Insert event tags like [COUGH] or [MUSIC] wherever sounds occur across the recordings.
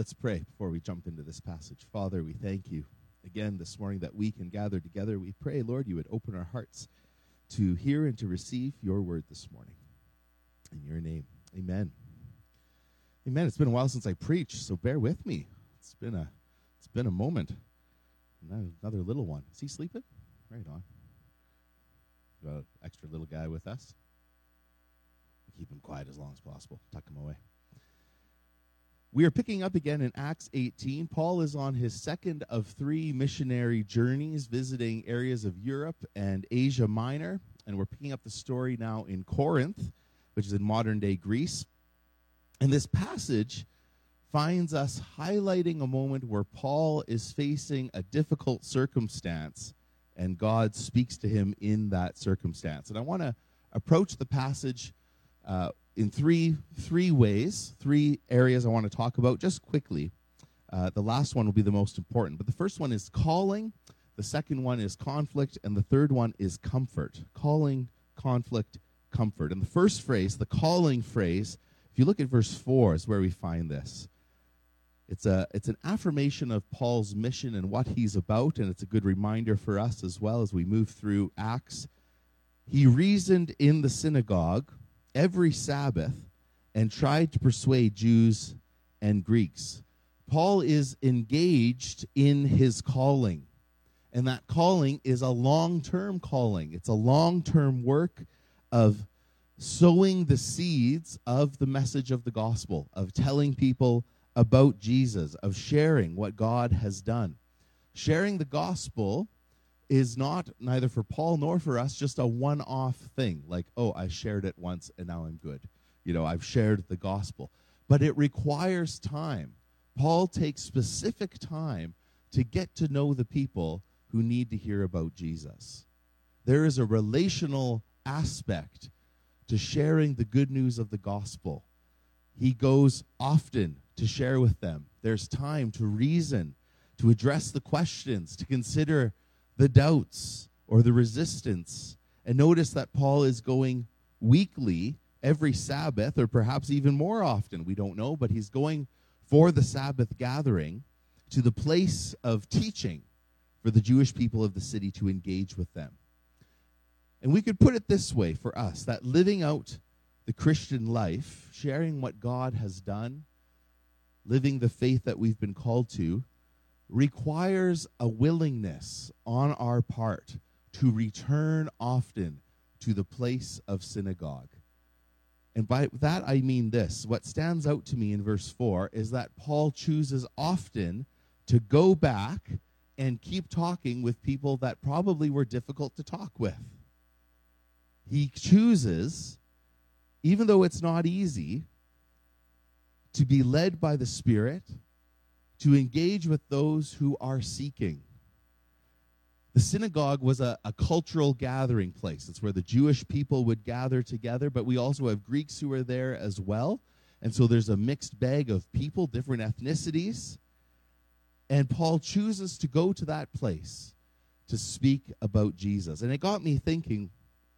Let's pray before we jump into this passage. Father, we thank you again this morning that we can gather together. We pray, Lord, you would open our hearts to hear and to receive your word this morning. In your name, amen. Amen. It's been a while since I preached, so bear with me. It's been a it's been a moment. Another little one. Is he sleeping? Right on. Got an extra little guy with us. Keep him quiet as long as possible. Tuck him away. We are picking up again in Acts 18. Paul is on his second of three missionary journeys, visiting areas of Europe and Asia Minor. And we're picking up the story now in Corinth, which is in modern day Greece. And this passage finds us highlighting a moment where Paul is facing a difficult circumstance and God speaks to him in that circumstance. And I want to approach the passage uh, in three three ways, three areas I want to talk about just quickly. Uh, the last one will be the most important, but the first one is calling. The second one is conflict, and the third one is comfort. Calling, conflict, comfort. And the first phrase, the calling phrase, if you look at verse four, is where we find this. It's a it's an affirmation of Paul's mission and what he's about, and it's a good reminder for us as well as we move through Acts. He reasoned in the synagogue every Sabbath and tried to persuade Jews and Greeks. Paul is engaged in his calling, and that calling is a long term calling. It's a long term work of sowing the seeds of the message of the gospel, of telling people about Jesus, of sharing what God has done. Sharing the gospel is not neither for Paul nor for us just a one off thing like, oh, I shared it once and now I'm good. You know, I've shared the gospel. But it requires time. Paul takes specific time to get to know the people who need to hear about Jesus. There is a relational aspect to sharing the good news of the gospel. He goes often to share with them. There's time to reason, to address the questions, to consider the doubts or the resistance. And notice that Paul is going weekly, every Sabbath, or perhaps even more often. We don't know, but he's going for the Sabbath gathering to the place of teaching for the Jewish people of the city to engage with them. And we could put it this way for us that living out the Christian life, sharing what God has done, living the faith that we've been called to, requires a willingness on our part to return often to the place of synagogue. And by that I mean this. What stands out to me in verse 4 is that Paul chooses often to go back and keep talking with people that probably were difficult to talk with. He chooses, even though it's not easy, to be led by the Spirit to engage with those who are seeking. The synagogue was a, a, cultural gathering place. It's where the Jewish people would gather together, but we also have Greeks who are there as well. And so there's a mixed bag of people, different ethnicities. And Paul chooses to go to that place to speak about Jesus. And it got me thinking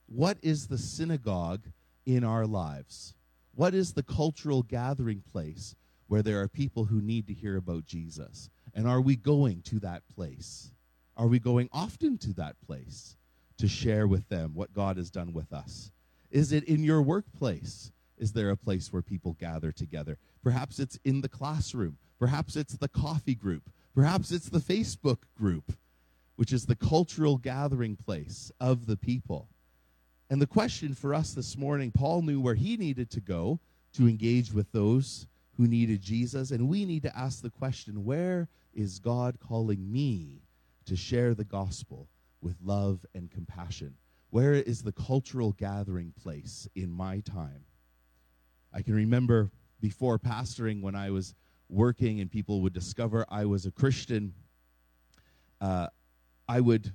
what is the synagogue in our lives? What is the cultural gathering place where there are people who need to hear about Jesus? And are we going to that place? Are we going often to that place to share with them what God has done with us? Is it in your workplace? Is there a place where people gather together? Perhaps it's in the classroom. Perhaps it's the coffee group. Perhaps it's the Facebook group, which is the cultural gathering place of the people. And the question for us this morning Paul knew where he needed to go to engage with those who needed Jesus. And we need to ask the question where is God calling me to share the gospel with love and compassion? Where is the cultural gathering place in my time? I can remember before pastoring when I was working and people would discover I was a Christian, uh, I would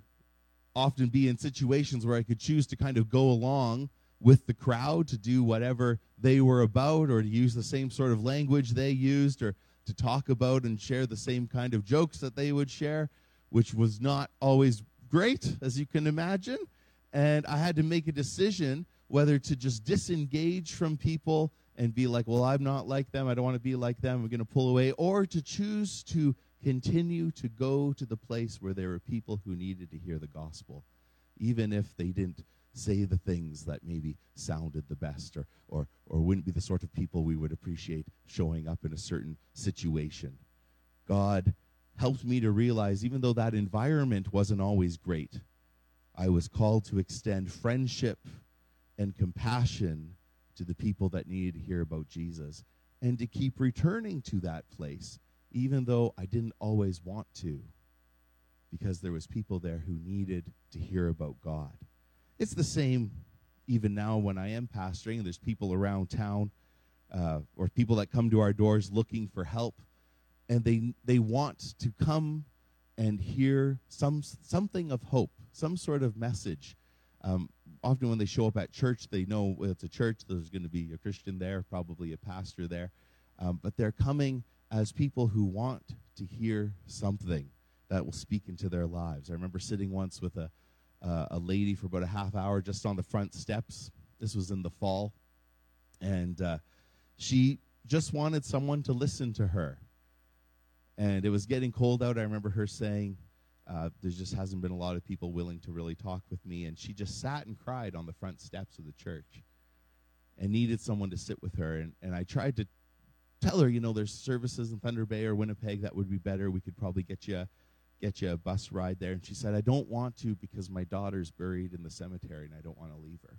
often be in situations where I could choose to kind of go along with the crowd to do whatever they were about or to use the same sort of language they used or to talk about and share the same kind of jokes that they would share, which was not always great, as you can imagine. And I had to make a decision whether to just disengage from people and be like, well, I'm not like them. I don't want to be like them. I'm going to pull away. Or to choose to continue to go to the place where there were people who needed to hear the gospel, even if they didn't say the things that maybe sounded the best or, or, or wouldn't be the sort of people we would appreciate showing up in a certain situation. God helped me to realize, even though that environment wasn't always great, I was called to extend friendship and compassion to the people that needed to hear about Jesus and to keep returning to that place even though I didn't always want to because there was people there who needed to hear about God. It's the same even now when I am pastoring. There's people around town uh, or people that come to our doors looking for help, and they they want to come and hear some something of hope, some sort of message. Um, often when they show up at church, they know it's a church. There's going to be a Christian there, probably a pastor there, um, but they're coming as people who want to hear something that will speak into their lives. I remember sitting once with a uh, a lady for about a half hour just on the front steps. This was in the fall, and uh, she just wanted someone to listen to her. And it was getting cold out. I remember her saying, uh, "There just hasn't been a lot of people willing to really talk with me." And she just sat and cried on the front steps of the church, and needed someone to sit with her. And, and I tried to tell her, you know, there's services in Thunder Bay or Winnipeg that would be better. We could probably get you get you a bus ride there. And she said, I don't want to because my daughter's buried in the cemetery and I don't want to leave her.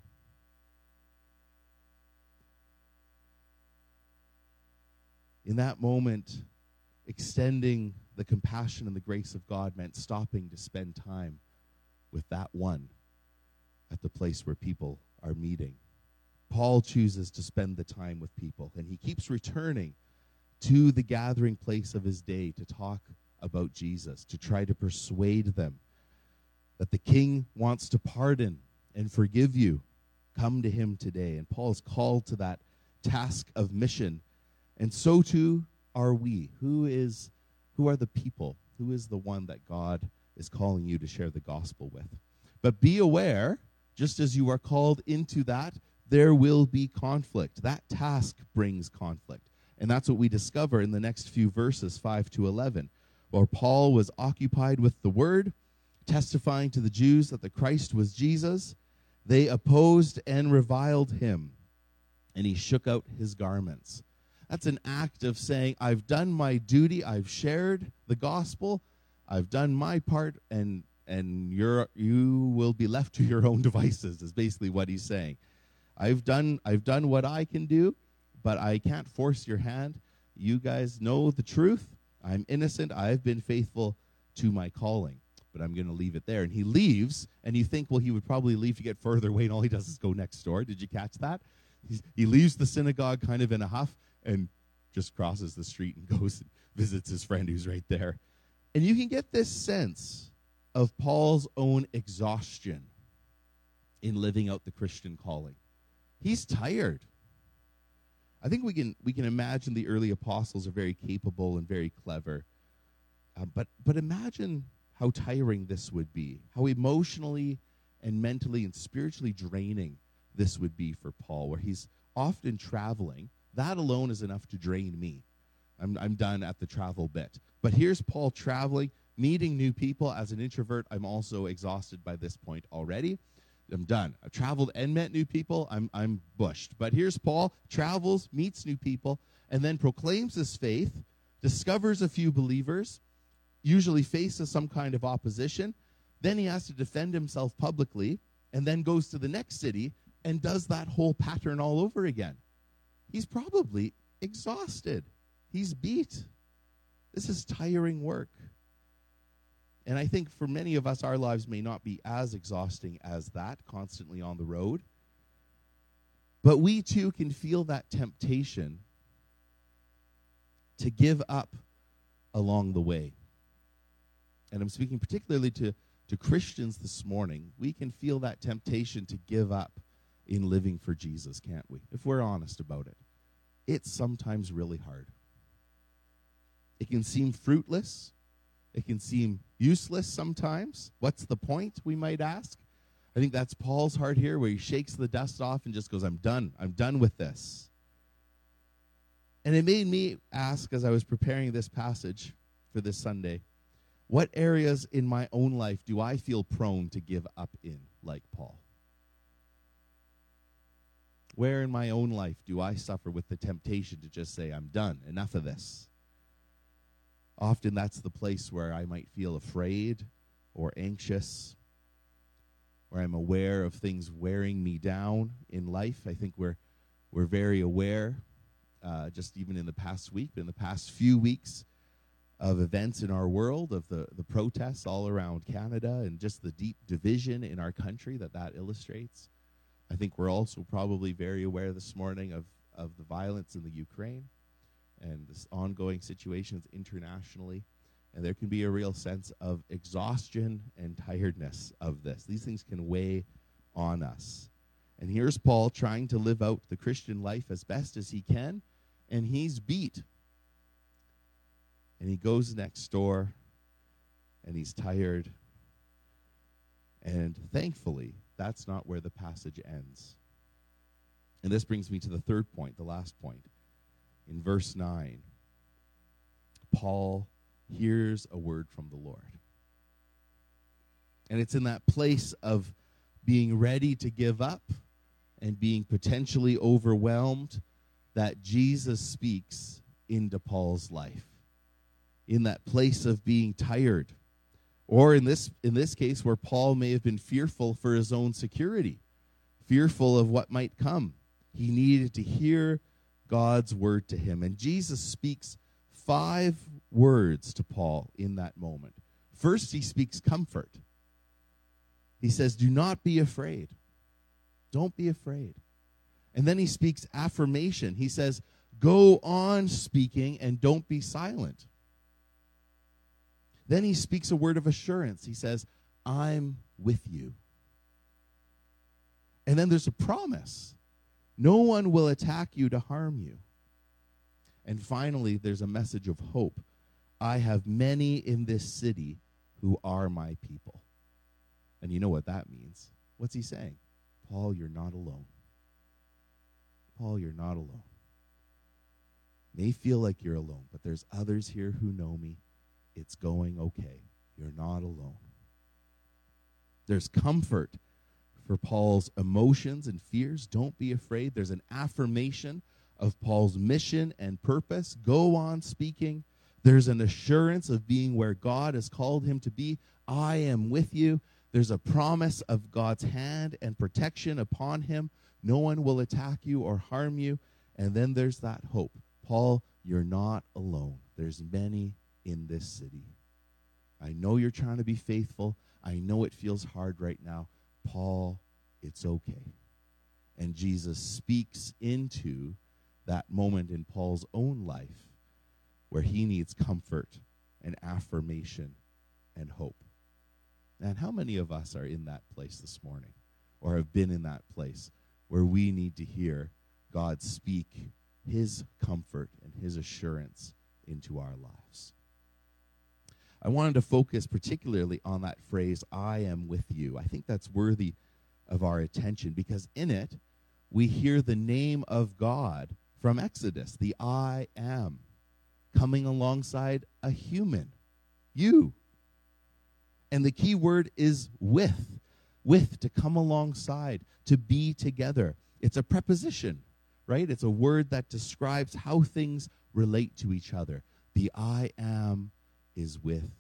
In that moment, extending the compassion and the grace of God meant stopping to spend time with that one at the place where people are meeting. Paul chooses to spend the time with people, and he keeps returning to the gathering place of his day to talk about Jesus, to try to persuade them that the king wants to pardon and forgive you. Come to him today. And Paul is called to that task of mission. And so too are we. Who is who are the people? Who is the one that God is calling you to share the gospel with? But be aware, just as you are called into that, there will be conflict. That task brings conflict. And that's what we discover in the next few verses, 5 to 11, where Paul was occupied with the word, testifying to the Jews that the Christ was Jesus. They opposed and reviled him, and he shook out his garments. That's an act of saying, I've done my duty, I've shared the gospel, I've done my part, and and you're you will be left to your own devices, is basically what he's saying. I've done I've done what I can do, but I can't force your hand. You guys know the truth. I'm innocent. I've been faithful to my calling, but I'm going to leave it there. And he leaves, and you think, well, he would probably leave to get further away, and all he does is go next door. Did you catch that? He's, he leaves the synagogue kind of in a huff and just crosses the street and [LAUGHS] goes and visits his friend who's right there. And you can get this sense of Paul's own exhaustion in living out the Christian calling. He's tired. I think we can we can imagine the early apostles are very capable and very clever, uh, but but imagine how tiring this would be, how emotionally and mentally and spiritually draining this would be for Paul, where he's often traveling. That alone is enough to drain me. I'm I'm done at the travel bit. But here's Paul traveling, meeting new people. As an introvert, I'm also exhausted by this point already. I'm done. I've traveled and met new people. I'm, I'm bushed. But here's Paul travels, meets new people, and then proclaims his faith, discovers a few believers, usually faces some kind of opposition. Then he has to defend himself publicly, and then goes to the next city and does that whole pattern all over again. He's probably exhausted. He's beat. This is tiring work. And I think for many of us, our lives may not be as exhausting as that, constantly on the road. But we too can feel that temptation to give up along the way. And I'm speaking particularly to, to Christians this morning. We can feel that temptation to give up in living for Jesus, can't we? If we're honest about it. It's sometimes really hard. It can seem fruitless. It can seem useless sometimes. What's the point, we might ask? I think that's Paul's heart here, where he shakes the dust off and just goes, I'm done. I'm done with this. And it made me ask as I was preparing this passage for this Sunday what areas in my own life do I feel prone to give up in, like Paul? Where in my own life do I suffer with the temptation to just say, I'm done, enough of this? Often that's the place where I might feel afraid or anxious, where I'm aware of things wearing me down in life. I think we're, we're very aware, uh, just even in the past week, in the past few weeks, of events in our world, of the, the protests all around Canada, and just the deep division in our country that that illustrates. I think we're also probably very aware this morning of, of the violence in the Ukraine and this ongoing situations internationally. And there can be a real sense of exhaustion and tiredness of this. These things can weigh on us. And here's Paul trying to live out the Christian life as best as he can, and he's beat and he goes next door and he's tired. And thankfully, that's not where the passage ends. And this brings me to the third point, the last point. In verse 9, Paul hears a word from the Lord. And it's in that place of being ready to give up and being potentially overwhelmed that Jesus speaks into Paul's life. In that place of being tired. Or in this in this case where Paul may have been fearful for his own security fearful of what might come. He needed to hear God's word to him. And Jesus speaks five words to Paul in that moment. First he speaks comfort. He says do not be afraid. Don't be afraid. And then he speaks affirmation. He says go on speaking and don't be silent. Then he speaks a word of assurance. He says, I'm with you. And then there's a promise no one will attack you to harm you. And finally, there's a message of hope. I have many in this city who are my people. And you know what that means. What's he saying? Paul, you're not alone. Paul, you're not alone. May feel like you're alone, but there's others here who know me it's going okay. You're not alone. There's comfort for Paul's emotions and fears. Don't be afraid. There's an affirmation of Paul's mission and purpose. Go on speaking. There's an assurance of being where God has called him to be. I am with you. There's a promise of God's hand and protection upon him. No one will attack you or harm you. And then there's that hope. Paul, you're not alone. There's many in this city. I know you're trying to be faithful. I know it feels hard right now. Paul, it's okay. And Jesus speaks into that moment in Paul's own life where he needs comfort and affirmation and hope. And how many of us are in that place this morning or have been in that place where we need to hear God speak his comfort and his assurance into our lives? I wanted to focus particularly on that phrase, I am with you. I think that's worthy of our attention because in it, we hear the name of God from Exodus, the I am, coming alongside a human, you. And the key word is with, with, to come alongside, to be together. It's a preposition, right? It's a word that describes how things relate to each other. The I am is with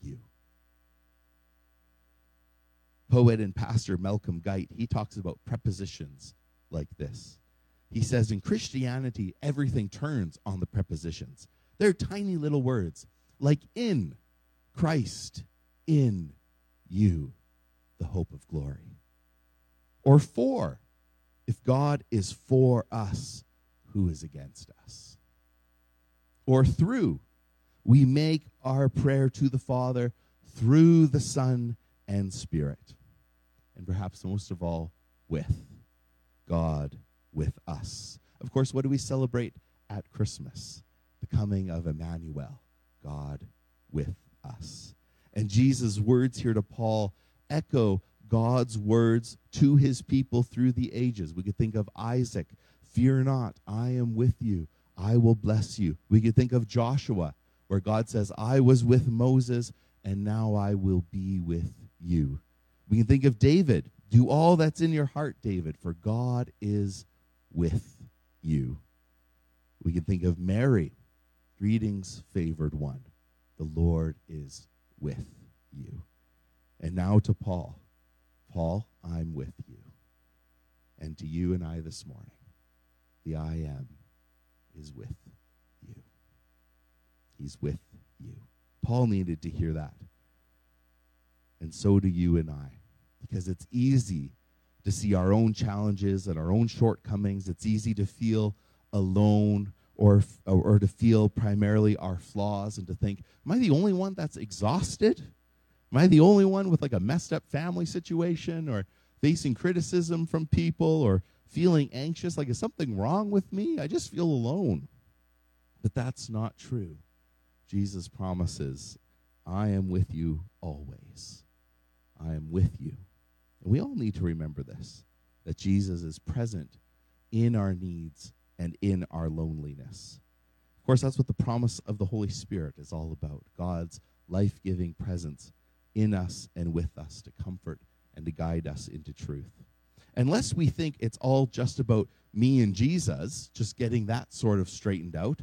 you. Poet and pastor Malcolm Guite, he talks about prepositions like this. He says in Christianity, everything turns on the prepositions. They're tiny little words like in Christ, in you, the hope of glory. Or for, if God is for us, who is against us? Or through, we make our prayer to the Father through the Son and Spirit. And perhaps most of all, with God with us. Of course, what do we celebrate at Christmas? The coming of Emmanuel, God with us. And Jesus' words here to Paul echo God's words to his people through the ages. We could think of Isaac Fear not, I am with you. I will bless you. We could think of Joshua, where God says, I was with Moses, and now I will be with you. We can think of David. Do all that's in your heart, David, for God is with you. We can think of Mary. Greetings, favored one. The Lord is with you. And now to Paul. Paul, I'm with you. And to you and I this morning, the I am is with. He's with you. Paul needed to hear that. And so do you and I. Because it's easy to see our own challenges and our own shortcomings. It's easy to feel alone or, or to feel primarily our flaws and to think, am I the only one that's exhausted? Am I the only one with like a messed up family situation or facing criticism from people or feeling anxious? Like, is something wrong with me? I just feel alone. But that's not true. Jesus promises, I am with you always. I am with you. And we all need to remember this that Jesus is present in our needs and in our loneliness. Of course, that's what the promise of the Holy Spirit is all about God's life giving presence in us and with us to comfort and to guide us into truth. Unless we think it's all just about me and Jesus, just getting that sort of straightened out,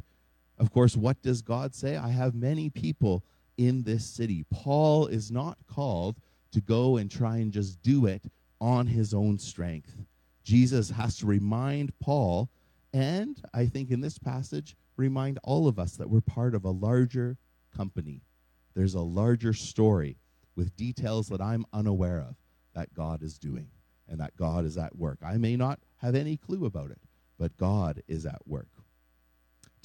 of course, what does God say? I have many people in this city. Paul is not called to go and try and just do it on his own strength. Jesus has to remind Paul, and I think in this passage, remind all of us that we're part of a larger company. There's a larger story with details that I'm unaware of that God is doing and that God is at work. I may not have any clue about it, but God is at work.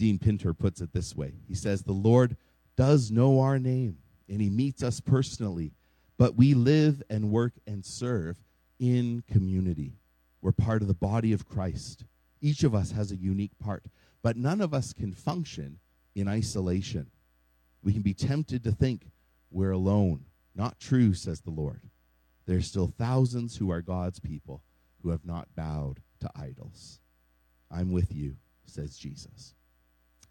Dean Pinter puts it this way He says, The Lord does know our name, and He meets us personally, but we live and work and serve in community. We're part of the body of Christ. Each of us has a unique part, but none of us can function in isolation. We can be tempted to think we're alone not true, says the Lord. There are still thousands who are God's people who have not bowed to idols. I'm with you, says Jesus.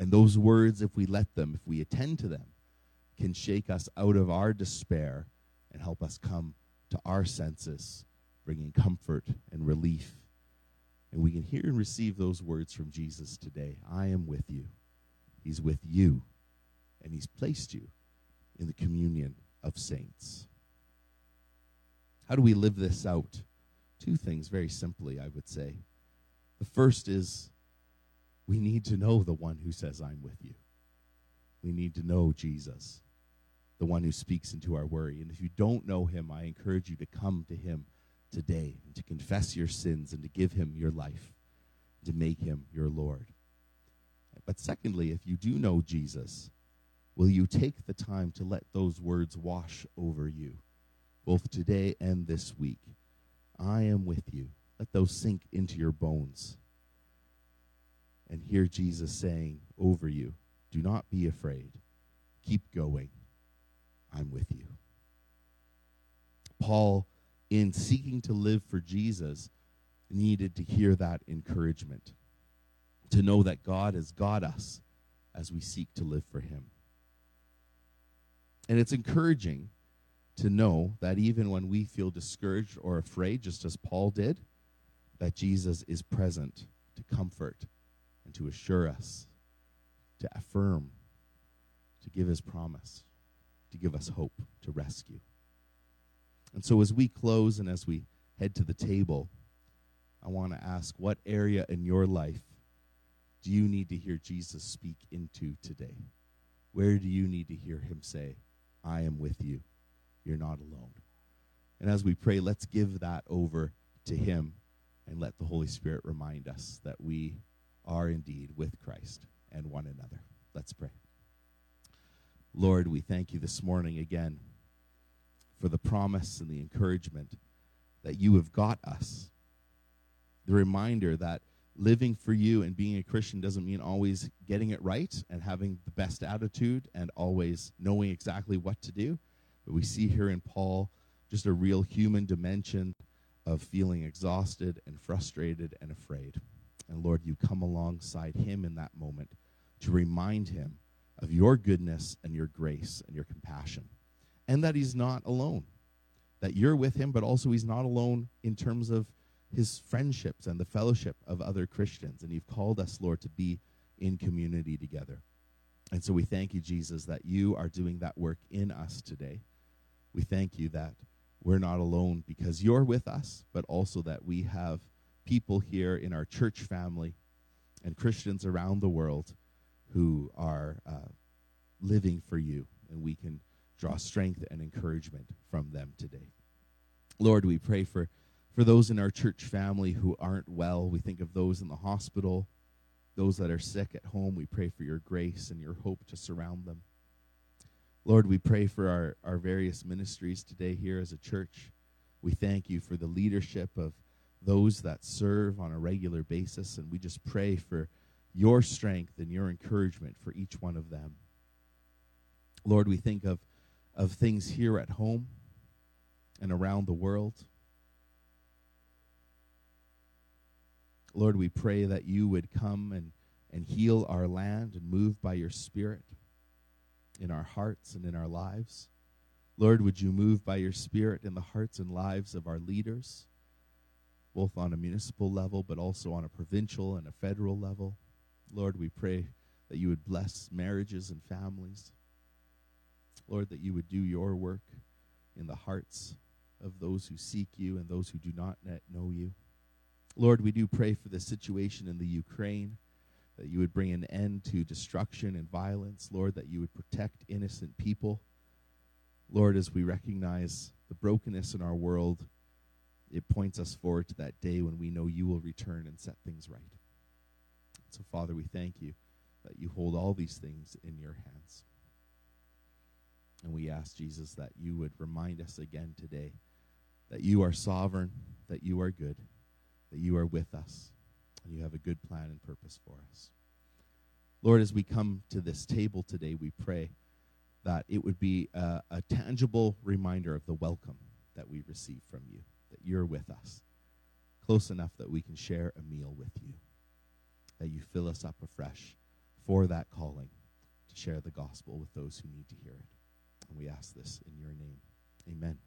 And those words, if we let them, if we attend to them, can shake us out of our despair and help us come to our senses, bringing comfort and relief. And we can hear and receive those words from Jesus today I am with you. He's with you, and He's placed you in the communion of saints. How do we live this out? Two things, very simply, I would say. The first is we need to know the one who says, I'm with you. We need to know Jesus, the one who speaks into our worry. And if you don't know him, I encourage you to come to him today and to confess your sins and to give him your life, to make him your Lord. But secondly, if you do know Jesus, Will you take the time to let those words wash over you, both today and this week? I am with you. Let those sink into your bones. And hear Jesus saying over you, Do not be afraid. Keep going. I'm with you. Paul, in seeking to live for Jesus, needed to hear that encouragement, to know that God has got us as we seek to live for Him. And it's encouraging to know that even when we feel discouraged or afraid, just as Paul did, that Jesus is present to comfort and to assure us, to affirm, to give his promise, to give us hope, to rescue. And so as we close and as we head to the table, I want to ask what area in your life do you need to hear Jesus speak into today? Where do you need to hear him say, I am with you. You're not alone. And as we pray, let's give that over to Him and let the Holy Spirit remind us that we are indeed with Christ and one another. Let's pray. Lord, we thank you this morning again for the promise and the encouragement that you have got us. The reminder that living for you and being a Christian doesn't mean always getting it right and having the best attitude and always knowing exactly what to do. But we see here in Paul just a real human dimension of feeling exhausted and frustrated and afraid. And Lord, you come alongside him in that moment to remind him of your goodness and your grace and your compassion, and that he's not alone. That you're with him, but also he's not alone in terms of his friendships and the fellowship of other Christians. And you've called us, Lord, to be in community together. And so we thank you, Jesus, that you are doing that work in us today. We thank you that we're not alone because you're with us, but also that we have people here in our church family and Christians around the world who are uh, living for you, and we can draw strength and encouragement from them today. Lord, we pray for, for those in our church family who aren't well. We think of those in the hospital, those that are sick at home. We pray for your grace and your hope to surround them. Lord, we pray for our, our various ministries today here as a church. We thank you for the leadership of those that serve on a regular basis, and we just pray for your strength and your encouragement for each one of them. Lord, we think of, of things here at home and around the world. Lord, we pray that you would come and, and heal our land and move by your Spirit in our hearts and in our lives. Lord, would you move by your Spirit in the hearts and lives of our leaders, both on a municipal level, but also on a provincial and a federal level? Lord, we pray that you would bless marriages and families. Lord, that you would do your work in the hearts of those who seek you and those who do not yet know you. Lord, we do pray for the situation in the Ukraine that you would bring an end to destruction and violence, Lord, that you would protect innocent people. Lord, as we recognize the brokenness in our world, it points us forward to that day when we know you will return and set things right. So, Father, we thank you that you hold all these things in your hands. And we ask, Jesus, that you would remind us again today that you are sovereign, that you are good, that you are with us, and you have a good plan and purpose for us. Lord, as we come to this table today, we pray that it would be a, a, tangible reminder of the welcome that we receive from you, that you're with us, close enough that we can share a meal with you, that you fill us up afresh for that calling to share the gospel with those who need to hear it. And we ask this in your name. Amen.